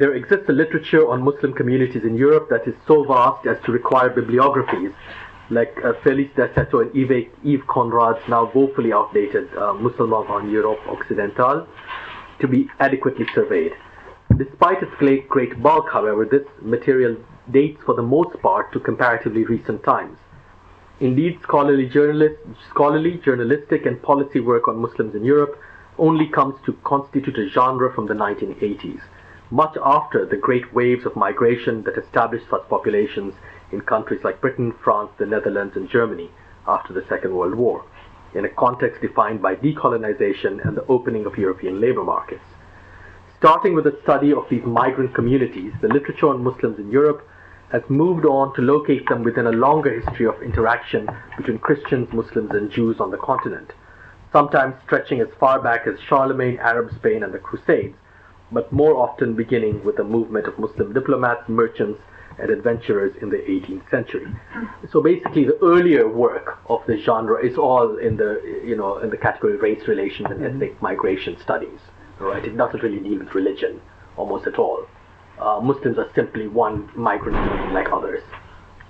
there exists a literature on Muslim communities in Europe that is so vast as to require bibliographies like uh, Félix Dassetto and Yves, Yves Conrad's now woefully outdated uh, en Europe Occidentale to be adequately surveyed. Despite its great, great bulk, however, this material dates for the most part to comparatively recent times. Indeed, scholarly, journalist, scholarly, journalistic, and policy work on Muslims in Europe only comes to constitute a genre from the 1980s, much after the great waves of migration that established such populations in countries like Britain, France, the Netherlands, and Germany after the Second World War, in a context defined by decolonization and the opening of European labor markets. Starting with a study of these migrant communities, the literature on Muslims in Europe has moved on to locate them within a longer history of interaction between Christians, Muslims, and Jews on the continent, sometimes stretching as far back as Charlemagne, Arab Spain, and the Crusades, but more often beginning with the movement of Muslim diplomats, merchants, and adventurers in the 18th century. So basically, the earlier work of the genre is all in the you know in the category of race relations and ethnic migration studies right? It doesn't really deal with religion almost at all. Uh, Muslims are simply one migrant like others.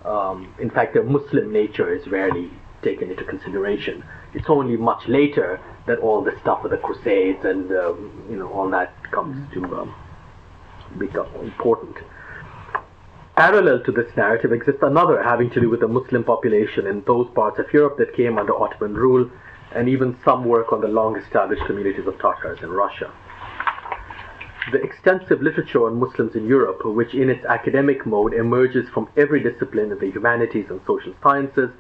Um, in fact, their Muslim nature is rarely taken into consideration. It's only much later that all the stuff of the Crusades and um, you know all that comes to um, become important. Parallel to this narrative exists another having to do with the Muslim population in those parts of Europe that came under Ottoman rule and even some work on the long established communities of Tatars in Russia. The extensive literature on Muslims in Europe, which in its academic mode emerges from every discipline in the humanities and social sciences,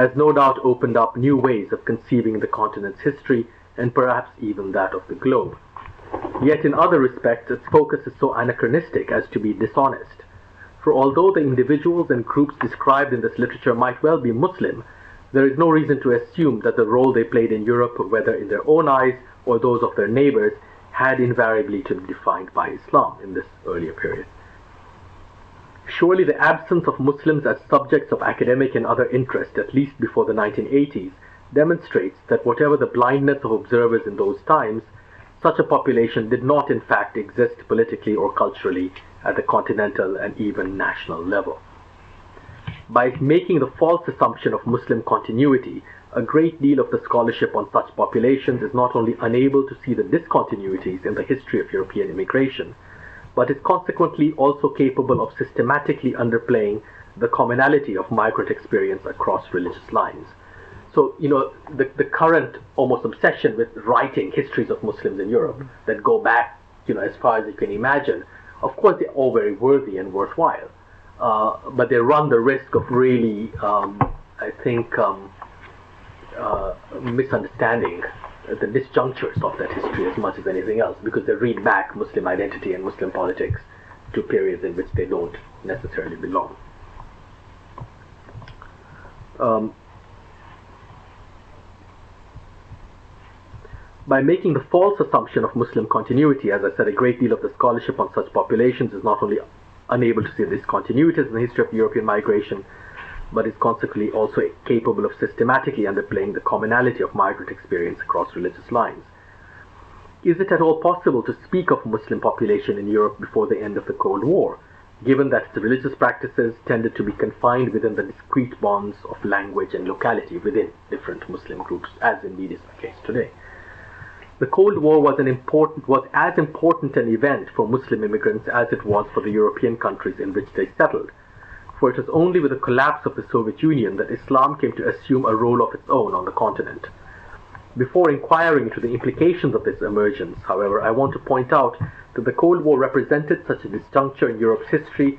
has no doubt opened up new ways of conceiving the continent's history and perhaps even that of the globe. Yet in other respects, its focus is so anachronistic as to be dishonest. For although the individuals and groups described in this literature might well be Muslim, there is no reason to assume that the role they played in Europe, whether in their own eyes or those of their neighbors, had invariably to be defined by Islam in this earlier period. Surely the absence of Muslims as subjects of academic and other interest, at least before the 1980s, demonstrates that whatever the blindness of observers in those times, such a population did not in fact exist politically or culturally at the continental and even national level. By making the false assumption of Muslim continuity, a great deal of the scholarship on such populations is not only unable to see the discontinuities in the history of European immigration, but is consequently also capable of systematically underplaying the commonality of migrant experience across religious lines. So, you know, the, the current almost obsession with writing histories of Muslims in Europe that go back, you know, as far as you can imagine, of course, they're all very worthy and worthwhile. Uh, but they run the risk of really, um, I think, um, uh, misunderstanding the disjunctures of that history as much as anything else, because they read back Muslim identity and Muslim politics to periods in which they don't necessarily belong. Um, by making the false assumption of Muslim continuity, as I said, a great deal of the scholarship on such populations is not only unable to see this continuities in the history of European migration, but is consequently also capable of systematically underplaying the commonality of migrant experience across religious lines. Is it at all possible to speak of Muslim population in Europe before the end of the Cold War, given that its religious practices tended to be confined within the discrete bonds of language and locality within different Muslim groups, as indeed is the case today? The Cold War was an important was as important an event for Muslim immigrants as it was for the European countries in which they settled. For it was only with the collapse of the Soviet Union that Islam came to assume a role of its own on the continent. Before inquiring into the implications of this emergence, however, I want to point out that the Cold War represented such a disjuncture in Europe's history,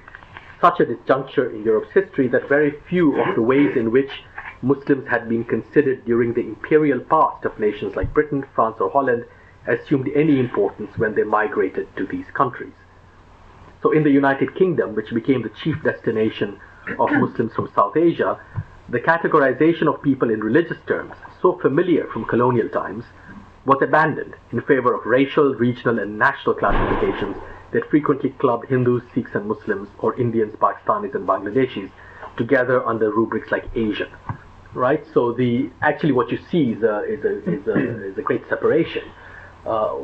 such a disjuncture in Europe's history that very few of the ways in which Muslims had been considered during the imperial past of nations like Britain, France, or Holland assumed any importance when they migrated to these countries. So, in the United Kingdom, which became the chief destination of Muslims from South Asia, the categorization of people in religious terms, so familiar from colonial times, was abandoned in favor of racial, regional, and national classifications that frequently clubbed Hindus, Sikhs, and Muslims, or Indians, Pakistanis, and Bangladeshis together under rubrics like Asian right? So the actually what you see is a is a is a, is a great separation. Uh,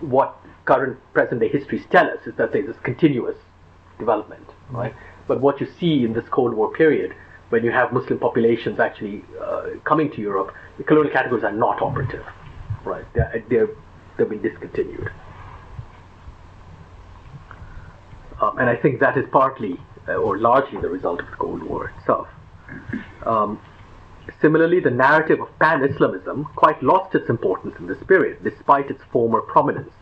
what current present day histories tell us is that there's this continuous development, right? But what you see in this Cold War period, when you have Muslim populations actually uh, coming to Europe, the colonial categories are not operative, right? They're, they're, they've been discontinued. Um, and I think that is partly uh, or largely the result of the Cold War itself. Um, similarly, the narrative of pan Islamism quite lost its importance in this period, despite its former prominence,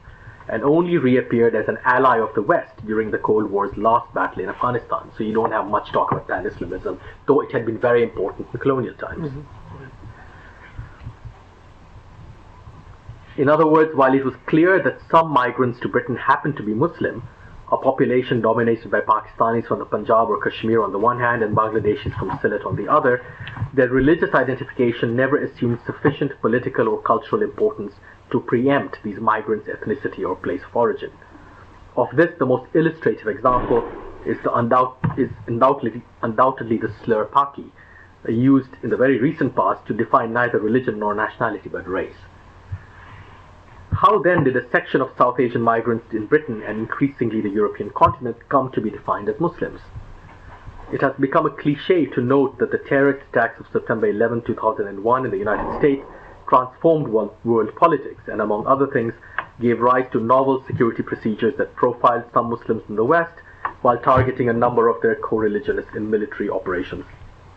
and only reappeared as an ally of the West during the Cold War's last battle in Afghanistan. So you don't have much talk about pan Islamism, though it had been very important in colonial times. Mm-hmm. In other words, while it was clear that some migrants to Britain happened to be Muslim, a population dominated by Pakistanis from the Punjab or Kashmir on the one hand and Bangladeshis from Sylhet on the other, their religious identification never assumed sufficient political or cultural importance to preempt these migrants' ethnicity or place of origin. Of this, the most illustrative example is, the undoubt, is undoubtedly, undoubtedly the slur Paki, uh, used in the very recent past to define neither religion nor nationality but race. How then did a section of South Asian migrants in Britain and increasingly the European continent come to be defined as Muslims? It has become a cliche to note that the terrorist attacks of September 11, 2001 in the United States transformed world politics and, among other things, gave rise to novel security procedures that profiled some Muslims in the West while targeting a number of their co-religionists in military operations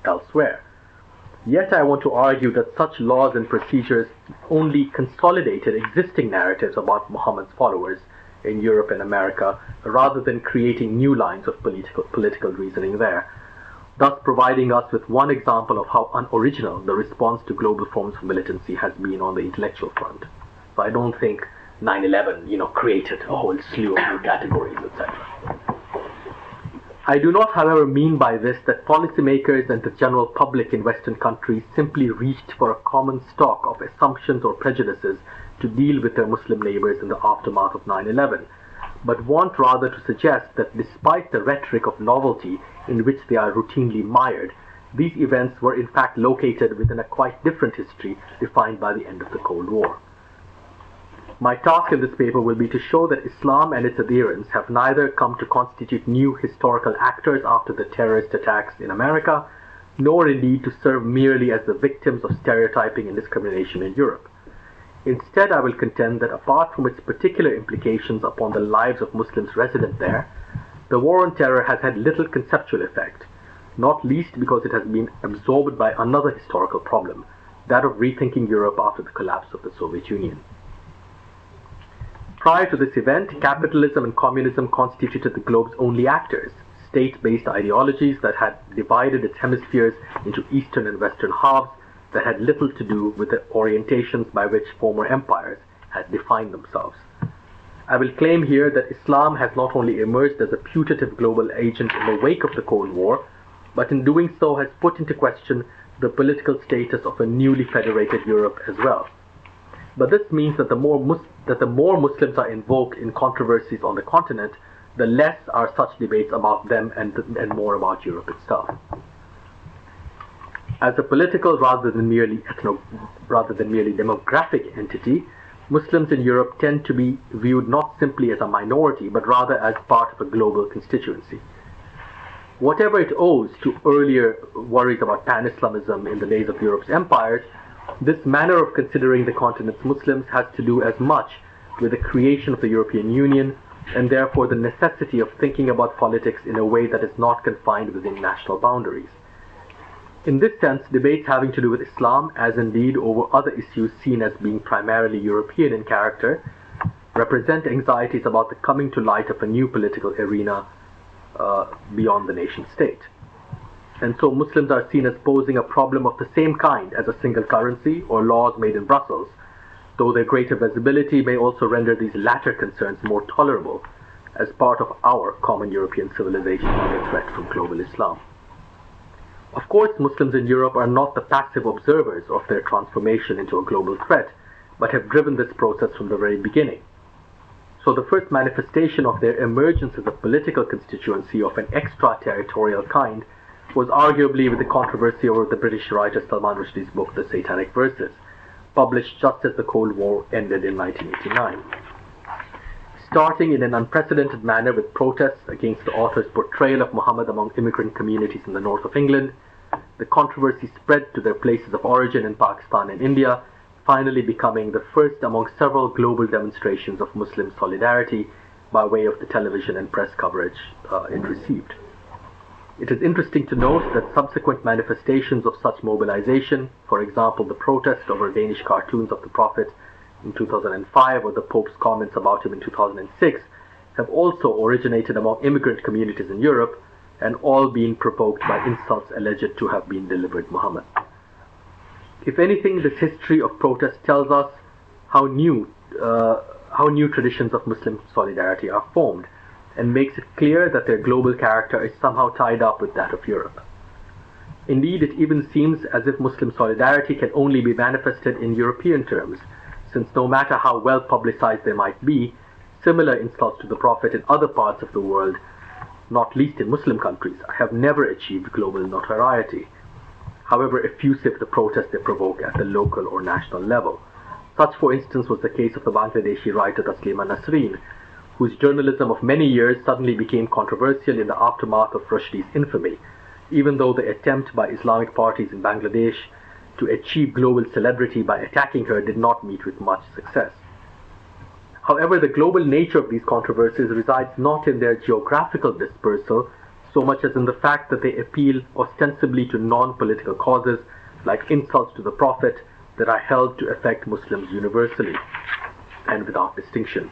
elsewhere. Yet I want to argue that such laws and procedures only consolidated existing narratives about Muhammad's followers in Europe and America rather than creating new lines of political, political reasoning there, thus providing us with one example of how unoriginal the response to global forms of militancy has been on the intellectual front. So I don't think 9-11, you know, created a whole slew of new categories, etc. I do not, however, mean by this that policymakers and the general public in Western countries simply reached for a common stock of assumptions or prejudices to deal with their Muslim neighbors in the aftermath of 9 11, but want rather to suggest that despite the rhetoric of novelty in which they are routinely mired, these events were in fact located within a quite different history defined by the end of the Cold War. My task in this paper will be to show that Islam and its adherents have neither come to constitute new historical actors after the terrorist attacks in America, nor indeed to serve merely as the victims of stereotyping and discrimination in Europe. Instead, I will contend that apart from its particular implications upon the lives of Muslims resident there, the war on terror has had little conceptual effect, not least because it has been absorbed by another historical problem, that of rethinking Europe after the collapse of the Soviet Union. Prior to this event, capitalism and communism constituted the globe's only actors, state-based ideologies that had divided its hemispheres into eastern and western halves that had little to do with the orientations by which former empires had defined themselves. I will claim here that Islam has not only emerged as a putative global agent in the wake of the Cold War, but in doing so has put into question the political status of a newly federated Europe as well. But this means that the more Mus- that the more Muslims are invoked in controversies on the continent, the less are such debates about them and, and more about Europe itself. As a political rather than merely ethno, rather than merely demographic entity, Muslims in Europe tend to be viewed not simply as a minority, but rather as part of a global constituency. Whatever it owes to earlier worries about pan-Islamism in the days of Europe's empires, this manner of considering the continent's Muslims has to do as much with the creation of the European Union and therefore the necessity of thinking about politics in a way that is not confined within national boundaries. In this sense, debates having to do with Islam, as indeed over other issues seen as being primarily European in character, represent anxieties about the coming to light of a new political arena uh, beyond the nation state and so Muslims are seen as posing a problem of the same kind as a single currency or laws made in Brussels, though their greater visibility may also render these latter concerns more tolerable as part of our common European civilization under threat from global Islam. Of course, Muslims in Europe are not the passive observers of their transformation into a global threat, but have driven this process from the very beginning. So the first manifestation of their emergence as a political constituency of an extraterritorial kind was arguably with the controversy over the British writer Salman Rushdie's book The Satanic Verses, published just as the Cold War ended in 1989. Starting in an unprecedented manner with protests against the author's portrayal of Muhammad among immigrant communities in the north of England. The controversy spread to their places of origin in Pakistan and India, finally becoming the first among several global demonstrations of Muslim solidarity by way of the television and press coverage uh, it received. It is interesting to note that subsequent manifestations of such mobilization, for example, the protest over Danish cartoons of the Prophet in 2005 or the Pope's comments about him in 2006, have also originated among immigrant communities in Europe and all been provoked by insults alleged to have been delivered Muhammad. If anything, this history of protest tells us how new, uh, how new traditions of Muslim solidarity are formed and makes it clear that their global character is somehow tied up with that of Europe. Indeed, it even seems as if Muslim solidarity can only be manifested in European terms, since no matter how well publicized they might be, similar insults to the Prophet in other parts of the world, not least in Muslim countries, have never achieved global notoriety, however effusive the protest they provoke at the local or national level. Such, for instance, was the case of the Bangladeshi writer Taslima Nasreen, whose journalism of many years suddenly became controversial in the aftermath of Rushdie's infamy, even though the attempt by Islamic parties in Bangladesh to achieve global celebrity by attacking her did not meet with much success. However, the global nature of these controversies resides not in their geographical dispersal so much as in the fact that they appeal ostensibly to non political causes like insults to the Prophet that are held to affect Muslims universally and without distinction.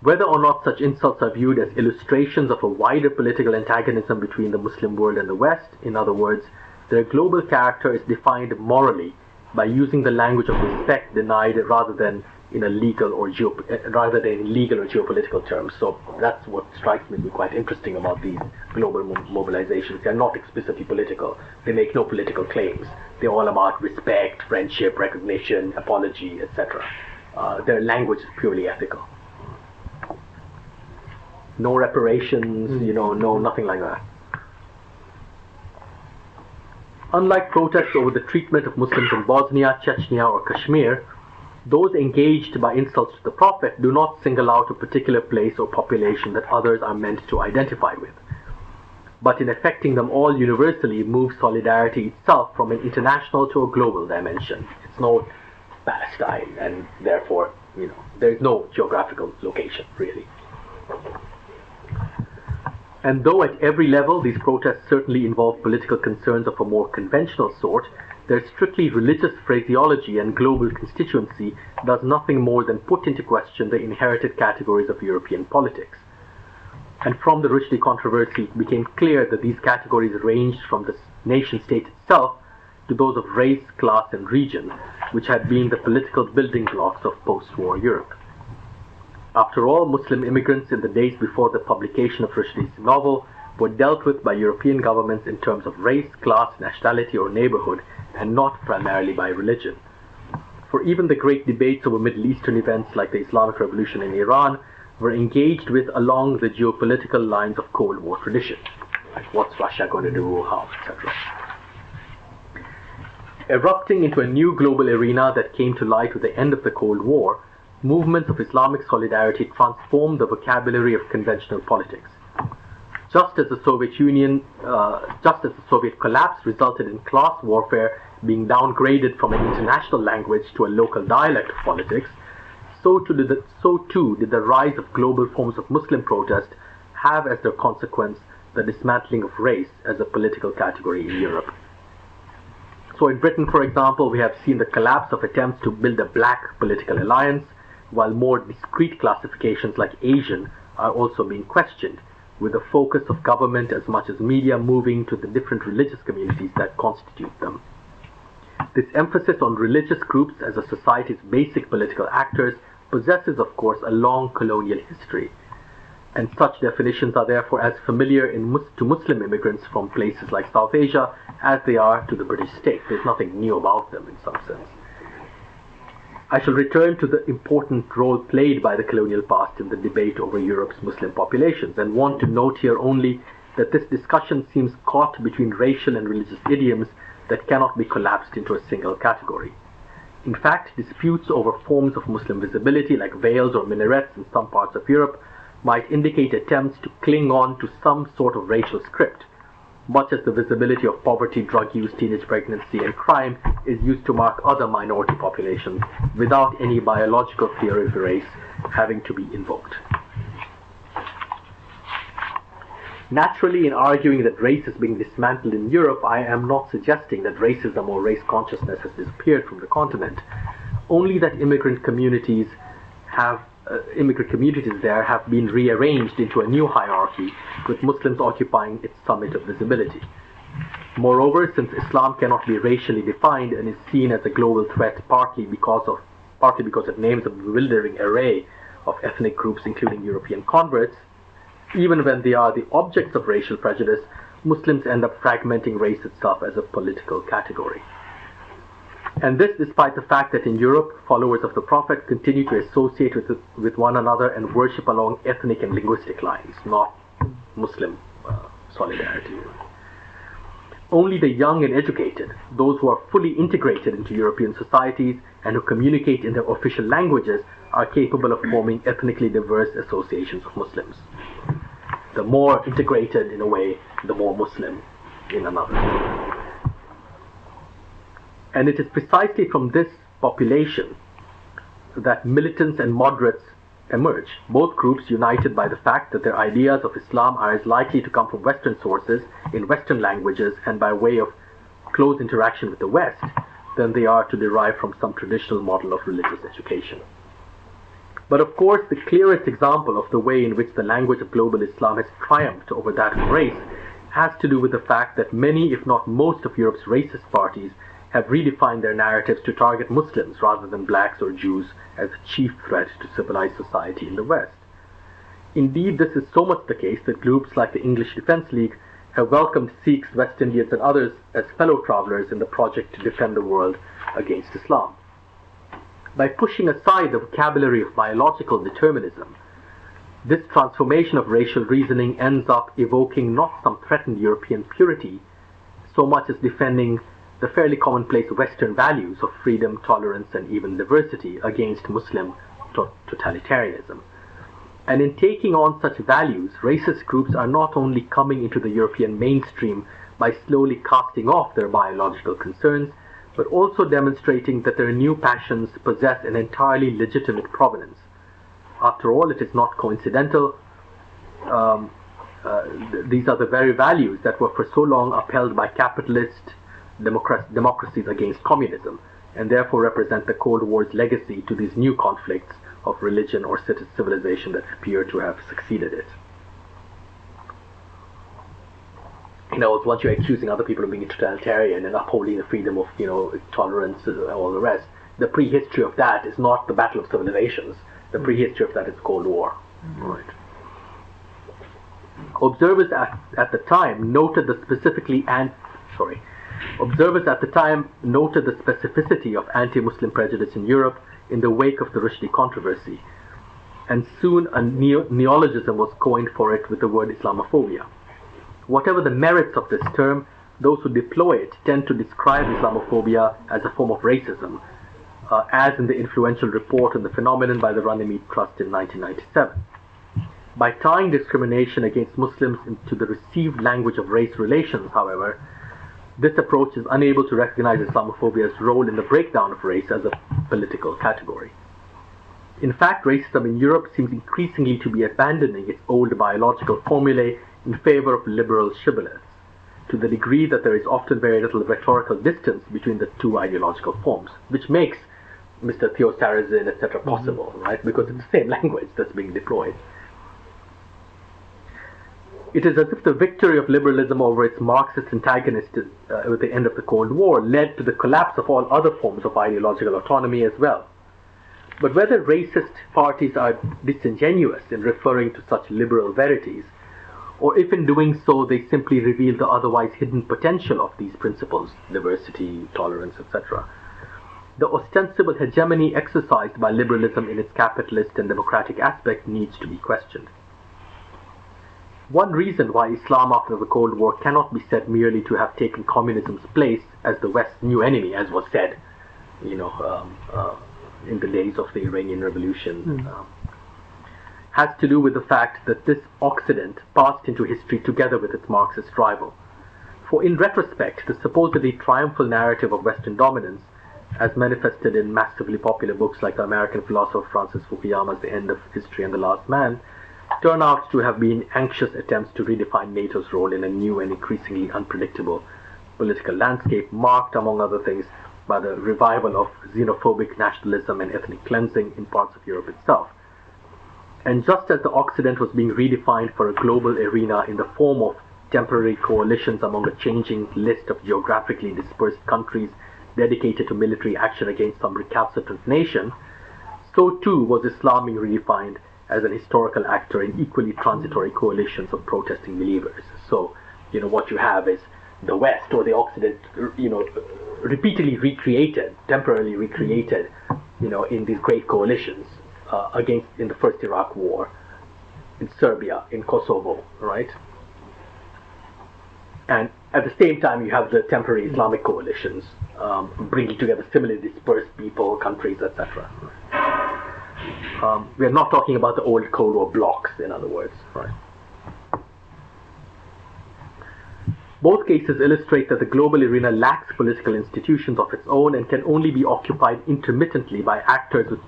Whether or not such insults are viewed as illustrations of a wider political antagonism between the Muslim world and the West, in other words, their global character is defined morally by using the language of respect denied rather than in a legal or geo- rather than in legal or geopolitical terms. So that's what strikes me as quite interesting about these global mo- mobilizations. They're not explicitly political. They make no political claims. They're all about respect, friendship, recognition, apology, etc. Uh, their language is purely ethical no reparations, mm. you know, no nothing like that. Unlike protests over the treatment of Muslims in Bosnia, Chechnya, or Kashmir, those engaged by insults to the Prophet do not single out a particular place or population that others are meant to identify with, but in affecting them all universally move solidarity itself from an international to a global dimension. It's no Palestine, and therefore, you know, there's no geographical location really. And though at every level these protests certainly involve political concerns of a more conventional sort, their strictly religious phraseology and global constituency does nothing more than put into question the inherited categories of European politics. And from the Rushdie controversy, it became clear that these categories ranged from the nation state itself to those of race, class, and region, which had been the political building blocks of post war Europe. After all, Muslim immigrants in the days before the publication of Rushdie's novel were dealt with by European governments in terms of race, class, nationality, or neighborhood, and not primarily by religion. For even the great debates over Middle Eastern events like the Islamic Revolution in Iran were engaged with along the geopolitical lines of Cold War tradition. Like what's Russia going to do, how, etc. Erupting into a new global arena that came to light with the end of the Cold War, movements of Islamic solidarity transformed the vocabulary of conventional politics. Just as the Soviet Union, uh, just as the Soviet collapse resulted in class warfare being downgraded from an international language to a local dialect of politics, so too the, so too did the rise of global forms of Muslim protest have as their consequence the dismantling of race as a political category in Europe. So in Britain, for example, we have seen the collapse of attempts to build a black political alliance while more discrete classifications like Asian are also being questioned, with the focus of government as much as media moving to the different religious communities that constitute them. This emphasis on religious groups as a society's basic political actors possesses, of course, a long colonial history, and such definitions are therefore as familiar mus- to Muslim immigrants from places like South Asia as they are to the British state. There's nothing new about them in some sense. I shall return to the important role played by the colonial past in the debate over Europe's Muslim populations and want to note here only that this discussion seems caught between racial and religious idioms that cannot be collapsed into a single category. In fact, disputes over forms of Muslim visibility, like veils or minarets in some parts of Europe, might indicate attempts to cling on to some sort of racial script, much as the visibility of poverty, drug use, teenage pregnancy, and crime is used to mark other minority populations without any biological theory of race having to be invoked. Naturally, in arguing that race is being dismantled in Europe, I am not suggesting that racism or race consciousness has disappeared from the continent, only that immigrant communities have uh, immigrant communities there have been rearranged into a new hierarchy, with Muslims occupying its summit of visibility. Moreover, since Islam cannot be racially defined and is seen as a global threat partly because of partly because it names a bewildering array of ethnic groups, including European converts, even when they are the objects of racial prejudice, Muslims end up fragmenting race itself as a political category. And this despite the fact that in Europe, followers of the Prophet continue to associate with, with one another and worship along ethnic and linguistic lines, not Muslim uh, solidarity. Only the young and educated, those who are fully integrated into European societies and who communicate in their official languages, are capable of forming ethnically diverse associations of Muslims. The more integrated in a way, the more Muslim in another. And it is precisely from this population that militants and moderates emerge, both groups united by the fact that their ideas of Islam are as likely to come from Western sources, in Western languages, and by way of close interaction with the West than they are to derive from some traditional model of religious education. But of course, the clearest example of the way in which the language of global Islam has triumphed over that of race has to do with the fact that many, if not most, of Europe's racist parties have redefined their narratives to target Muslims rather than blacks or Jews as a chief threat to civilized society in the West. Indeed, this is so much the case that groups like the English Defence League have welcomed Sikhs, West Indians, and others as fellow travelers in the project to defend the world against Islam by pushing aside the vocabulary of biological determinism, this transformation of racial reasoning ends up evoking not some threatened European purity so much as defending the fairly commonplace Western values of freedom, tolerance, and even diversity against Muslim totalitarianism. And in taking on such values, racist groups are not only coming into the European mainstream by slowly casting off their biological concerns, but also demonstrating that their new passions possess an entirely legitimate provenance. After all, it is not coincidental. Um, uh, th- these are the very values that were for so long upheld by capitalist democra- democracies against communism, and therefore represent the Cold War's legacy to these new conflicts of religion or civilization that appear to have succeeded it. you know, once you're accusing other people of being totalitarian and upholding the freedom of, you know, tolerance and all the rest, the prehistory of that is not the Battle of Civilizations. The prehistory of that is Cold War. Mm-hmm. Right. Observers at, at the time noted the specifically and sorry, observers at the time noted the specificity of anti-Muslim prejudice in Europe in the wake of the Rushdie controversy, and soon a neo- neologism was coined for it with the word Islamophobia. Whatever the merits of this term, those who deploy it tend to describe Islamophobia as a form of racism, uh, as in the influential report on the phenomenon by the Runnymede Trust in 1997. By tying discrimination against Muslims into the received language of race relations, however, this approach is unable to recognize Islamophobia's role in the breakdown of race as a political category. In fact, racism in Europe seems increasingly to be abandoning its old biological formulae in favor of liberal shibboleths, to the degree that there is often very little rhetorical distance between the two ideological forms, which makes Mr. Thilo Sarrazin, etc., possible, mm-hmm. right? Because it's the same language that's being deployed. It is as if the victory of liberalism over its Marxist antagonist uh, at the end of the Cold War led to the collapse of all other forms of ideological autonomy as well. But whether racist parties are disingenuous in referring to such liberal verities or if in doing so they simply reveal the otherwise hidden potential of these principles, diversity, tolerance, etc. The ostensible hegemony exercised by liberalism in its capitalist and democratic aspect needs to be questioned. One reason why Islam after the Cold War cannot be said merely to have taken communism's place as the West's new enemy, as was said you know, um, uh, in the days of the Iranian Revolution, um, has to do with the fact that this Occident passed into history together with its Marxist rival. For in retrospect, the supposedly triumphal narrative of Western dominance, as manifested in massively popular books like the American philosopher Francis Fukuyama's The End of History and the Last Man, turn out to have been anxious attempts to redefine NATO's role in a new and increasingly unpredictable political landscape, marked, among other things, by the revival of xenophobic nationalism and ethnic cleansing in parts of Europe itself. And just as the Occident was being redefined for a global arena in the form of temporary coalitions among a changing list of geographically dispersed countries dedicated to military action against some recalcitrant nation, so too was Islam being redefined as an historical actor in equally transitory coalitions of protesting believers. So, you know, what you have is the West or the Occident, you know, repeatedly recreated, temporarily recreated, you know, in these great coalitions uh, against in the first Iraq War, in Serbia, in Kosovo, right? And at the same time, you have the temporary Islamic coalitions um, bringing together similarly dispersed people, countries, etc. Um, we are not talking about the old Cold War blocks, in other words, right? Both cases illustrate that the global arena lacks political institutions of its own and can only be occupied intermittently by actors with,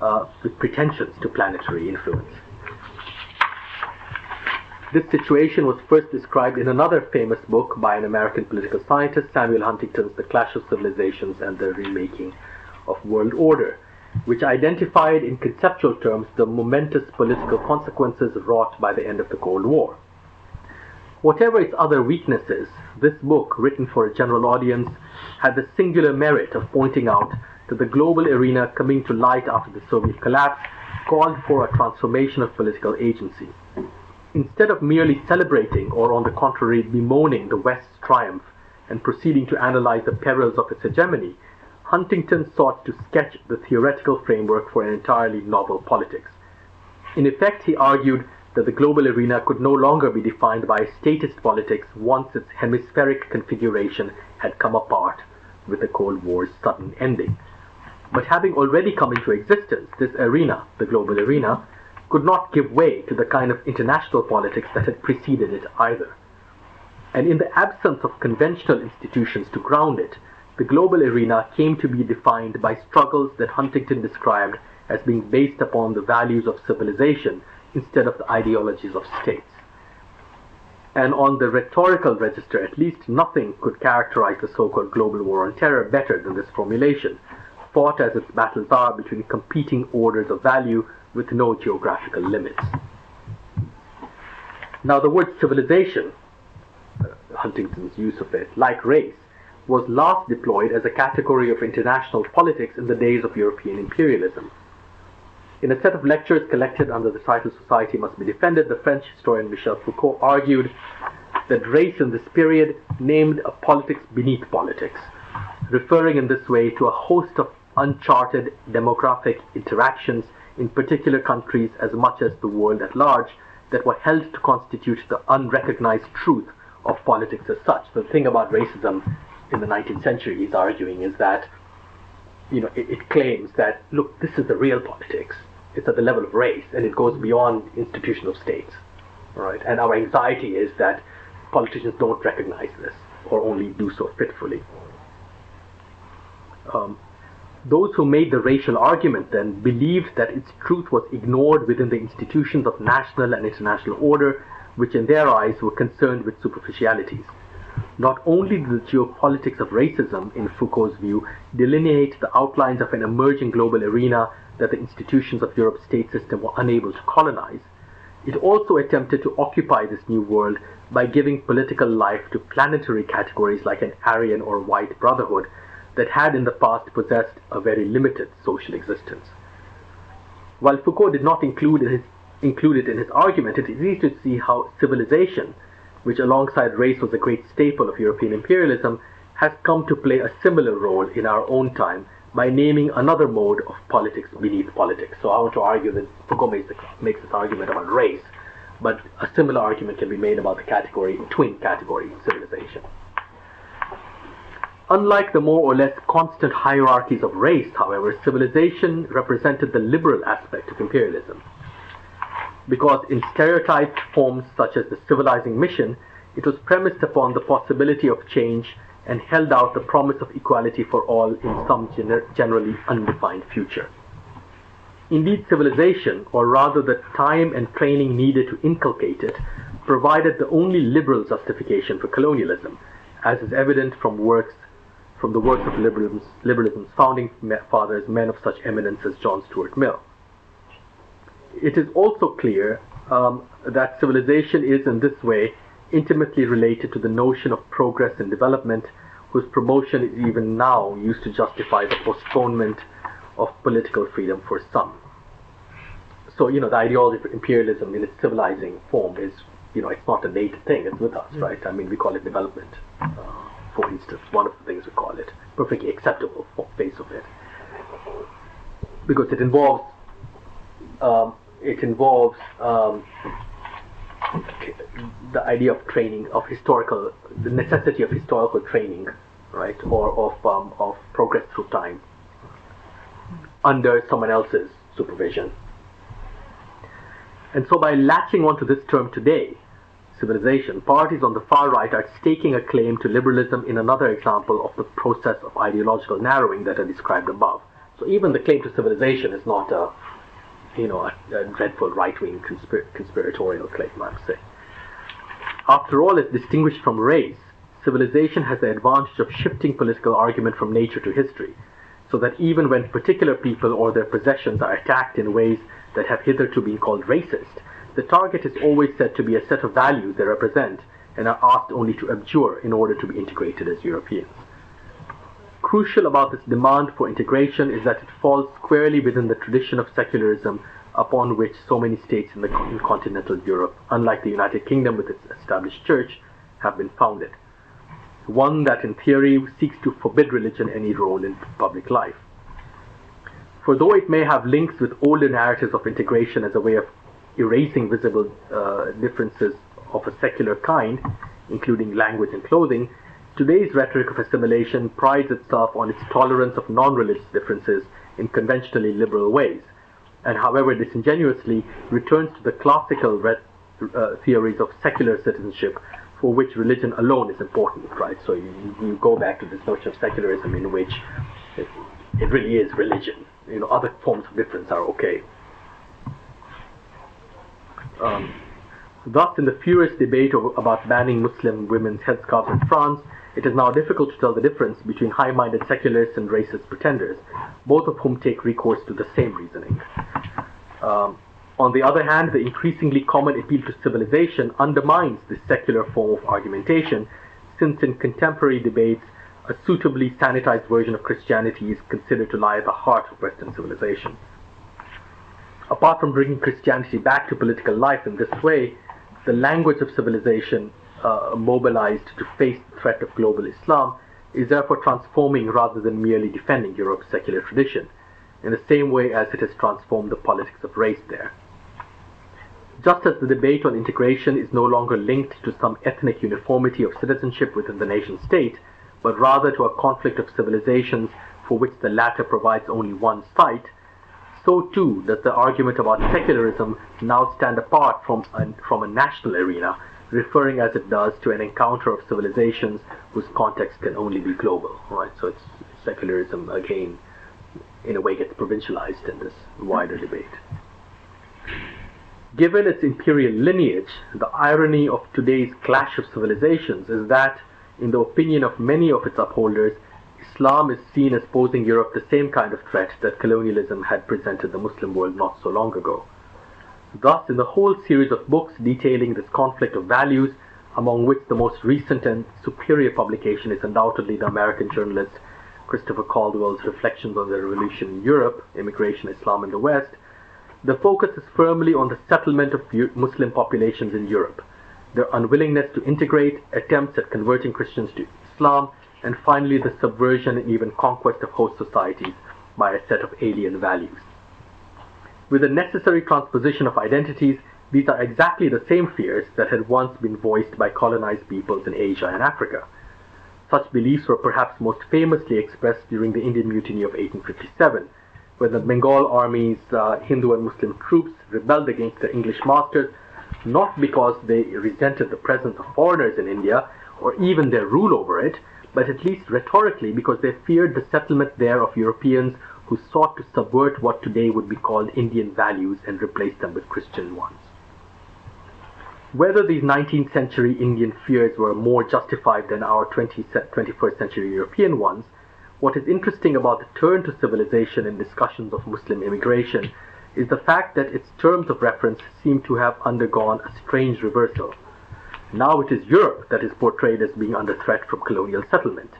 uh, with pretensions to planetary influence. This situation was first described in another famous book by an American political scientist, Samuel Huntington's The Clash of Civilizations and the Remaking of World Order, which identified in conceptual terms the momentous political consequences wrought by the end of the Cold War. Whatever its other weaknesses, this book, written for a general audience, had the singular merit of pointing out that the global arena coming to light after the Soviet collapse called for a transformation of political agency. Instead of merely celebrating or, on the contrary, bemoaning the West's triumph and proceeding to analyze the perils of its hegemony, Huntington sought to sketch the theoretical framework for an entirely novel politics. In effect, he argued that the global arena could no longer be defined by statist politics once its hemispheric configuration had come apart with the Cold War's sudden ending. But having already come into existence, this arena, the global arena, could not give way to the kind of international politics that had preceded it either. And in the absence of conventional institutions to ground it, the global arena came to be defined by struggles that Huntington described as being based upon the values of civilization instead of the ideologies of states. And on the rhetorical register, at least nothing could characterize the so called global war on terror better than this formulation, fought as its battles are between competing orders of value with no geographical limits. Now, the word civilization, uh, Huntington's use of it, like race, was last deployed as a category of international politics in the days of European imperialism. In a set of lectures collected under the title Society Must Be Defended, the French historian Michel Foucault argued that race in this period named a politics beneath politics, referring in this way to a host of uncharted demographic interactions in particular countries as much as the world at large that were held to constitute the unrecognized truth of politics as such. The thing about racism in the 19th century, he's arguing, is that you know it, it claims that look, this is the real politics. It's at the level of race, and it goes beyond institutional states, right? And our anxiety is that politicians don't recognize this, or only do so fitfully. Um, those who made the racial argument then believed that its truth was ignored within the institutions of national and international order, which in their eyes were concerned with superficialities. Not only did the geopolitics of racism, in Foucault's view, delineate the outlines of an emerging global arena that the institutions of Europe's state system were unable to colonize, it also attempted to occupy this new world by giving political life to planetary categories like an Aryan or white brotherhood that had in the past possessed a very limited social existence. While Foucault did not include, his, include it in his argument, it is easy to see how civilization, which alongside race was a great staple of European imperialism, has come to play a similar role in our own time by naming another mode of politics beneath politics. So I want to argue that Foucault makes, the, makes this argument about race, but a similar argument can be made about the category, twin category, civilization. Unlike the more or less constant hierarchies of race, however, civilization represented the liberal aspect of imperialism. Because in stereotyped forms such as the civilizing mission, it was premised upon the possibility of change and held out the promise of equality for all in some gener- generally undefined future. Indeed, civilization, or rather the time and training needed to inculcate it, provided the only liberal justification for colonialism, as is evident from works from the works of liberalism's, liberalism's founding fathers, men of such eminence as John Stuart Mill. It is also clear um, that civilization is, in this way, intimately related to the notion of progress and development, whose promotion is even now used to justify the postponement of political freedom for some. So, you know, the ideology of imperialism in its civilizing form is, you know, it's not a native thing, it's with us, mm. right? I mean, we call it development, uh, for instance, one of the things we call it, perfectly acceptable face of it. Because it involves, um, it involves um, the idea of training, of historical, the necessity of historical training, right, or of um, of progress through time under someone else's supervision. And so, by latching onto this term today, civilization, parties on the far right are staking a claim to liberalism in another example of the process of ideological narrowing that I described above. So, even the claim to civilization is not a you know, a, a dreadful right-wing conspir- conspiratorial claim, I'm saying. After all, as distinguished from race, civilization has the advantage of shifting political argument from nature to history, so that even when particular people or their possessions are attacked in ways that have hitherto been called racist, the target is always said to be a set of values they represent and are asked only to abjure in order to be integrated as Europeans. Crucial about this demand for integration is that it falls squarely within the tradition of secularism upon which so many states in, the, in continental Europe, unlike the United Kingdom with its established church, have been founded. One that in theory seeks to forbid religion any role in public life. For though it may have links with older narratives of integration as a way of erasing visible uh, differences of a secular kind, including language and clothing, Today's rhetoric of assimilation prides itself on its tolerance of non-religious differences in conventionally liberal ways, and however disingenuously returns to the classical re- uh, theories of secular citizenship for which religion alone is important, right? So you, you go back to this notion of secularism in which it, it really is religion. You know, other forms of difference are okay. Um, thus, in the furious debate about banning Muslim women's headscarves in France, it is now difficult to tell the difference between high-minded secularists and racist pretenders, both of whom take recourse to the same reasoning. Um, on the other hand, the increasingly common appeal to civilization undermines this secular form of argumentation, since in contemporary debates, a suitably sanitized version of Christianity is considered to lie at the heart of Western civilization. Apart from bringing Christianity back to political life in this way, the language of civilization uh, mobilized to face the threat of global Islam is therefore transforming rather than merely defending Europe's secular tradition, in the same way as it has transformed the politics of race there. Just as the debate on integration is no longer linked to some ethnic uniformity of citizenship within the nation state, but rather to a conflict of civilizations for which the latter provides only one site, so too does the argument about secularism now stand apart from a, from a national arena referring as it does to an encounter of civilizations whose context can only be global, right? So it's secularism again, in a way, gets provincialized in this wider debate. Given its imperial lineage, the irony of today's clash of civilizations is that, in the opinion of many of its upholders, Islam is seen as posing Europe the same kind of threat that colonialism had presented the Muslim world not so long ago. Thus, in the whole series of books detailing this conflict of values, among which the most recent and superior publication is undoubtedly the American journalist Christopher Caldwell's Reflections on the Revolution in Europe, Immigration, Islam, and the West, the focus is firmly on the settlement of Muslim populations in Europe, their unwillingness to integrate, attempts at converting Christians to Islam, and finally the subversion and even conquest of host societies by a set of alien values. With the necessary transposition of identities, these are exactly the same fears that had once been voiced by colonized peoples in Asia and Africa. Such beliefs were perhaps most famously expressed during the Indian Mutiny of 1857, when the Bengal army's uh, Hindu and Muslim troops rebelled against their English masters, not because they resented the presence of foreigners in India or even their rule over it, but at least rhetorically because they feared the settlement there of Europeans who sought to subvert what today would be called Indian values and replace them with Christian ones. Whether these 19th century Indian fears were more justified than our 20, 21st century European ones, what is interesting about the turn to civilization in discussions of Muslim immigration is the fact that its terms of reference seem to have undergone a strange reversal. Now it is Europe that is portrayed as being under threat from colonial settlement,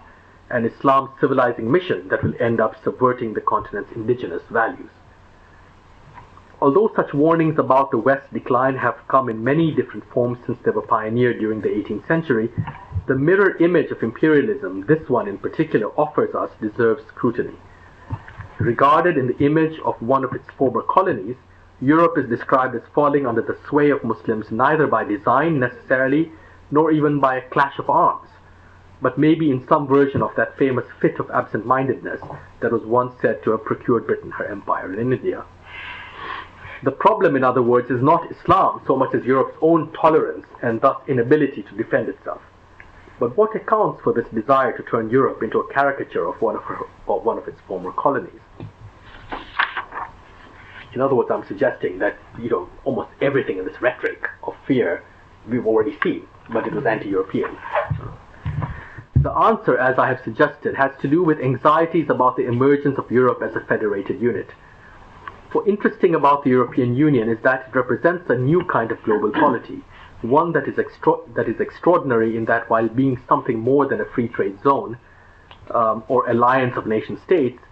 and Islam's civilizing mission that will end up subverting the continent's indigenous values. Although such warnings about the West's decline have come in many different forms since they were pioneered during the 18th century, the mirror image of imperialism, this one in particular, offers us deserves scrutiny. Regarded in the image of one of its former colonies, Europe is described as falling under the sway of Muslims neither by design necessarily, nor even by a clash of arms, but maybe in some version of that famous fit of absent mindedness that was once said to have procured Britain her empire in India. The problem, in other words, is not Islam so much as Europe's own tolerance and thus inability to defend itself. But what accounts for this desire to turn Europe into a caricature of one of, her, of one of its former colonies? In other words, I'm suggesting that you know almost everything in this rhetoric of fear we've already seen, but it was anti-European. The answer, as I have suggested, has to do with anxieties about the emergence of Europe as a federated unit. What interesting about the European Union is that it represents a new kind of global polity, one that is, extra- that is extraordinary in that while being something more than a free trade zone um, or alliance of nation states,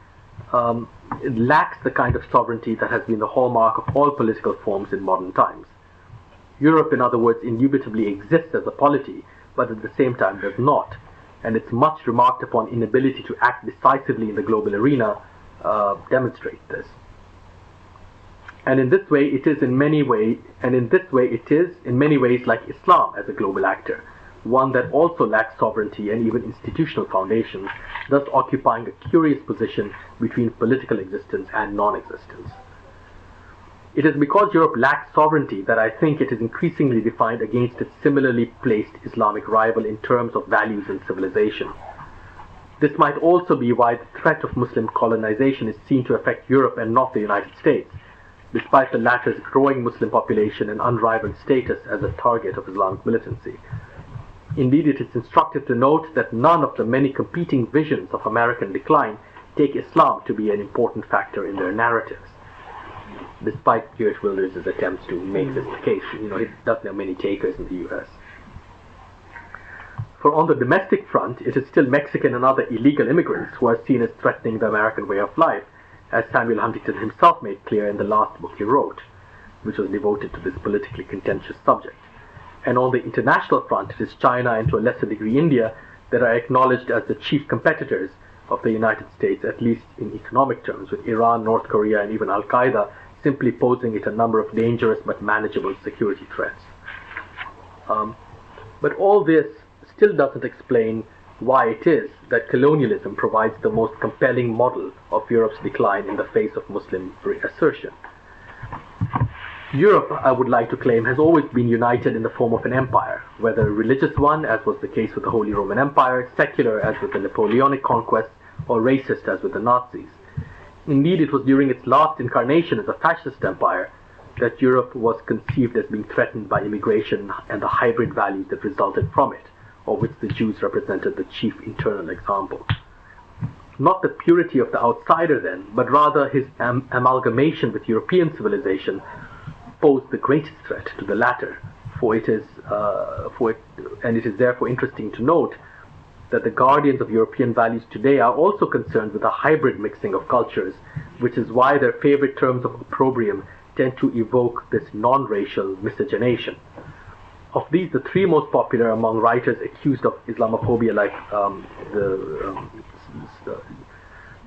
um, it lacks the kind of sovereignty that has been the hallmark of all political forms in modern times. Europe, in other words, indubitably exists as a polity, but at the same time does not, and its much remarked upon inability to act decisively in the global arena uh, demonstrates this. And in this way it is in many ways and in this way it is in many ways like Islam as a global actor one that also lacks sovereignty and even institutional foundations thus occupying a curious position between political existence and non-existence it is because Europe lacks sovereignty that I think it is increasingly defined against its similarly placed Islamic rival in terms of values and civilization. This might also be why the threat of Muslim colonization is seen to affect Europe and not the United States, despite the latter's growing Muslim population and unrivaled status as a target of Islamic militancy. Indeed, it is instructive to note that none of the many competing visions of American decline take Islam to be an important factor in their narratives. Despite Geert Wilders' attempts to make this case, you know, he doesn't have many takers in the US. For on the domestic front, it is still Mexican and other illegal immigrants who are seen as threatening the American way of life, as Samuel Huntington himself made clear in the last book he wrote, which was devoted to this politically contentious subject. And on the international front, it is China and to a lesser degree India that are acknowledged as the chief competitors of the United States, at least in economic terms, with Iran, North Korea, and even Al Qaeda simply posing it a number of dangerous but manageable security threats. Um, but all this still doesn't explain why it is that colonialism provides the most compelling model of Europe's decline in the face of Muslim reassertion. Europe, I would like to claim, has always been united in the form of an empire, whether a religious one, as was the case with the Holy Roman Empire, secular, as with the Napoleonic conquests, or racist, as with the Nazis. Indeed, it was during its last incarnation as a fascist empire that Europe was conceived as being threatened by immigration and the hybrid values that resulted from it of which the Jews represented the chief internal example. Not the purity of the outsider, then, but rather his am- amalgamation with European civilization posed the greatest threat to the latter. For it is, uh, for it, and it is therefore interesting to note that the guardians of European values today are also concerned with a hybrid mixing of cultures, which is why their favorite terms of opprobrium tend to evoke this non-racial miscegenation. Of these, the three most popular among writers accused of Islamophobia, like um, the um,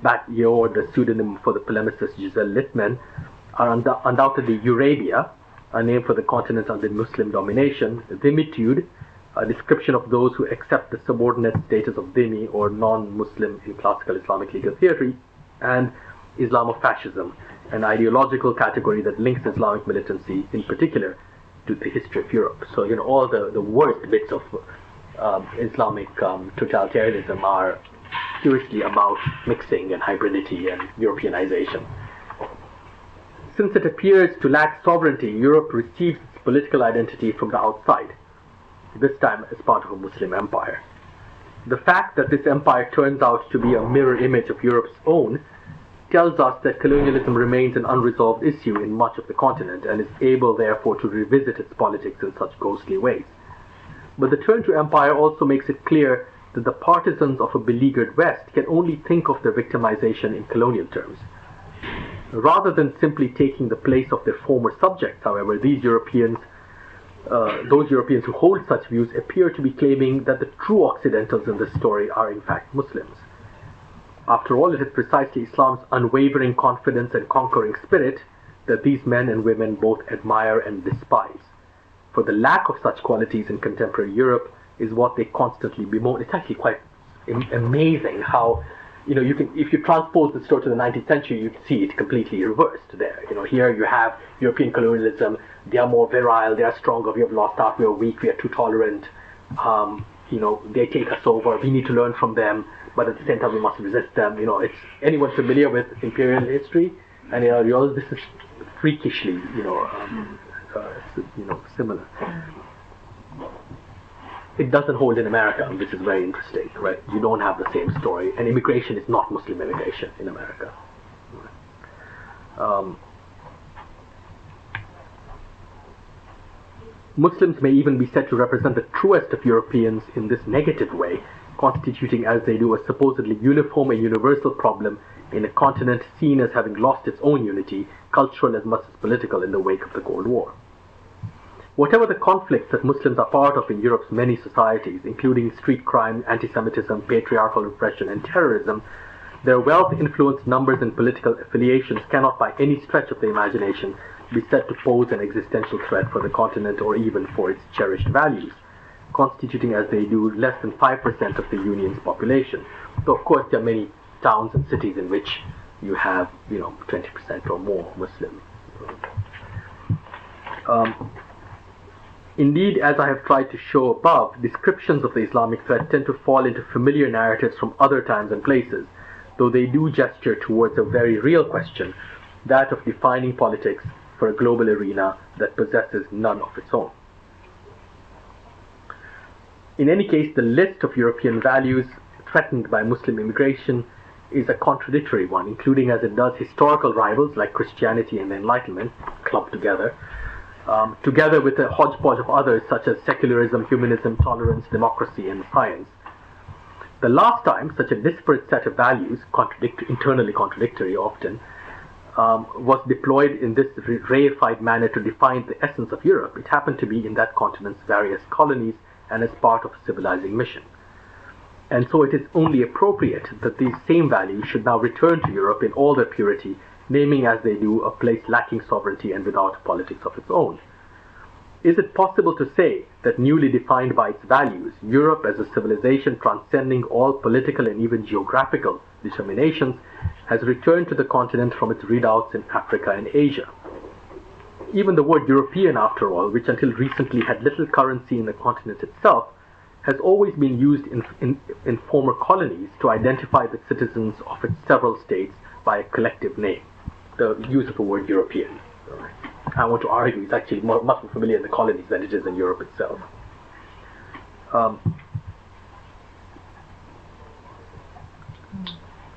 the pseudonym for the polemicist Giselle Littman, are undoubtedly Eurabia, a name for the continent under Muslim domination, Dhimmitude, a description of those who accept the subordinate status of dhimmi or non-Muslim in classical Islamic legal theory, and Islamofascism, an ideological category that links Islamic militancy, in particular, to the history of Europe. So, you know, all the, the worst bits of um, Islamic um, totalitarianism are curiously about mixing and hybridity and Europeanization. Since it appears to lack sovereignty, Europe receives its political identity from the outside, this time as part of a Muslim empire. The fact that this empire turns out to be a mirror image of Europe's own tells us that colonialism remains an unresolved issue in much of the continent and is able, therefore, to revisit its politics in such ghostly ways. But the turn to empire also makes it clear that the partisans of a beleaguered West can only think of their victimization in colonial terms. Rather than simply taking the place of their former subjects, however, these Europeans, uh, those Europeans who hold such views, appear to be claiming that the true Occidentals in this story are in fact Muslims. After all, it is precisely Islam's unwavering confidence and conquering spirit that these men and women both admire and despise. For the lack of such qualities in contemporary Europe is what they constantly bemoan. It's actually quite amazing how you know, you can if you transpose the story to the 19th century, you see it completely reversed there. You know, here you have European colonialism. They are more virile. They are stronger. We have lost out. We are weak. We are too tolerant. Um, you know, they take us over. We need to learn from them, but at the same time, we must resist them. You know, it's anyone familiar with imperial history, and you know, this is freakishly, you know, um, uh, you know, similar it doesn't hold in America, which is very interesting, right? You don't have the same story, and immigration is not Muslim immigration in America. Um, Muslims may even be said to represent the truest of Europeans in this negative way, constituting as they do a supposedly uniform and universal problem in a continent seen as having lost its own unity, cultural as much as political, in the wake of the Cold War. Whatever the conflicts that Muslims are part of in Europe's many societies, including street crime, anti-Semitism, patriarchal repression, and terrorism, their wealth, influence, numbers, and political affiliations cannot by any stretch of the imagination be said to pose an existential threat for the continent or even for its cherished values, constituting as they do less than 5% of the Union's population. Though of course there are many towns and cities in which you have, you know, 20% or more Muslim. Um, Indeed, as I have tried to show above, descriptions of the Islamic threat tend to fall into familiar narratives from other times and places, though they do gesture towards a very real question, that of defining politics for a global arena that possesses none of its own. In any case, the list of European values threatened by Muslim immigration is a contradictory one, including as it does historical rivals like Christianity and the Enlightenment clubbed together, um, together with a hodgepodge of others such as secularism, humanism, tolerance, democracy, and science. The last time such a disparate set of values, contradict- internally contradictory often, um, was deployed in this reified manner to define the essence of Europe, it happened to be in that continent's various colonies and as part of a civilizing mission. And so it is only appropriate that these same values should now return to Europe in all their purity naming as they do a place lacking sovereignty and without politics of its own. Is it possible to say that, newly defined by its values, Europe as a civilization transcending all political and even geographical determinations has returned to the continent from its redoubts in Africa and Asia? Even the word European, after all, which until recently had little currency in the continent itself, has always been used in, in, in former colonies to identify the citizens of its several states by a collective name the use of the word European. I want to argue it's actually more, much more familiar in the colonies than it is in Europe itself. Um,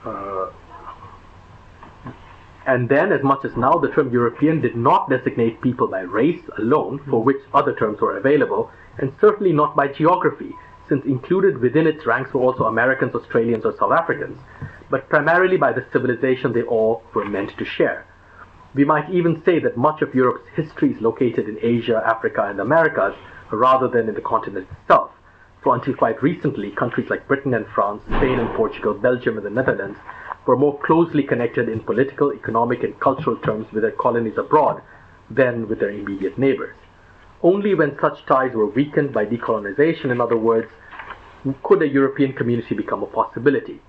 uh, and then, as much as now, the term European did not designate people by race alone, for which other terms were available, and certainly not by geography, since included within its ranks were also Americans, Australians, or South Africans but primarily by the civilization they all were meant to share. We might even say that much of Europe's history is located in Asia, Africa, and the Americas rather than in the continent itself. For until quite recently, countries like Britain and France, Spain and Portugal, Belgium and the Netherlands were more closely connected in political, economic, and cultural terms with their colonies abroad than with their immediate neighbors. Only when such ties were weakened by decolonization, in other words, could a European community become a possibility.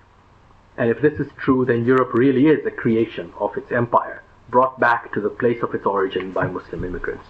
And if this is true, then Europe really is a creation of its empire, brought back to the place of its origin by Muslim immigrants.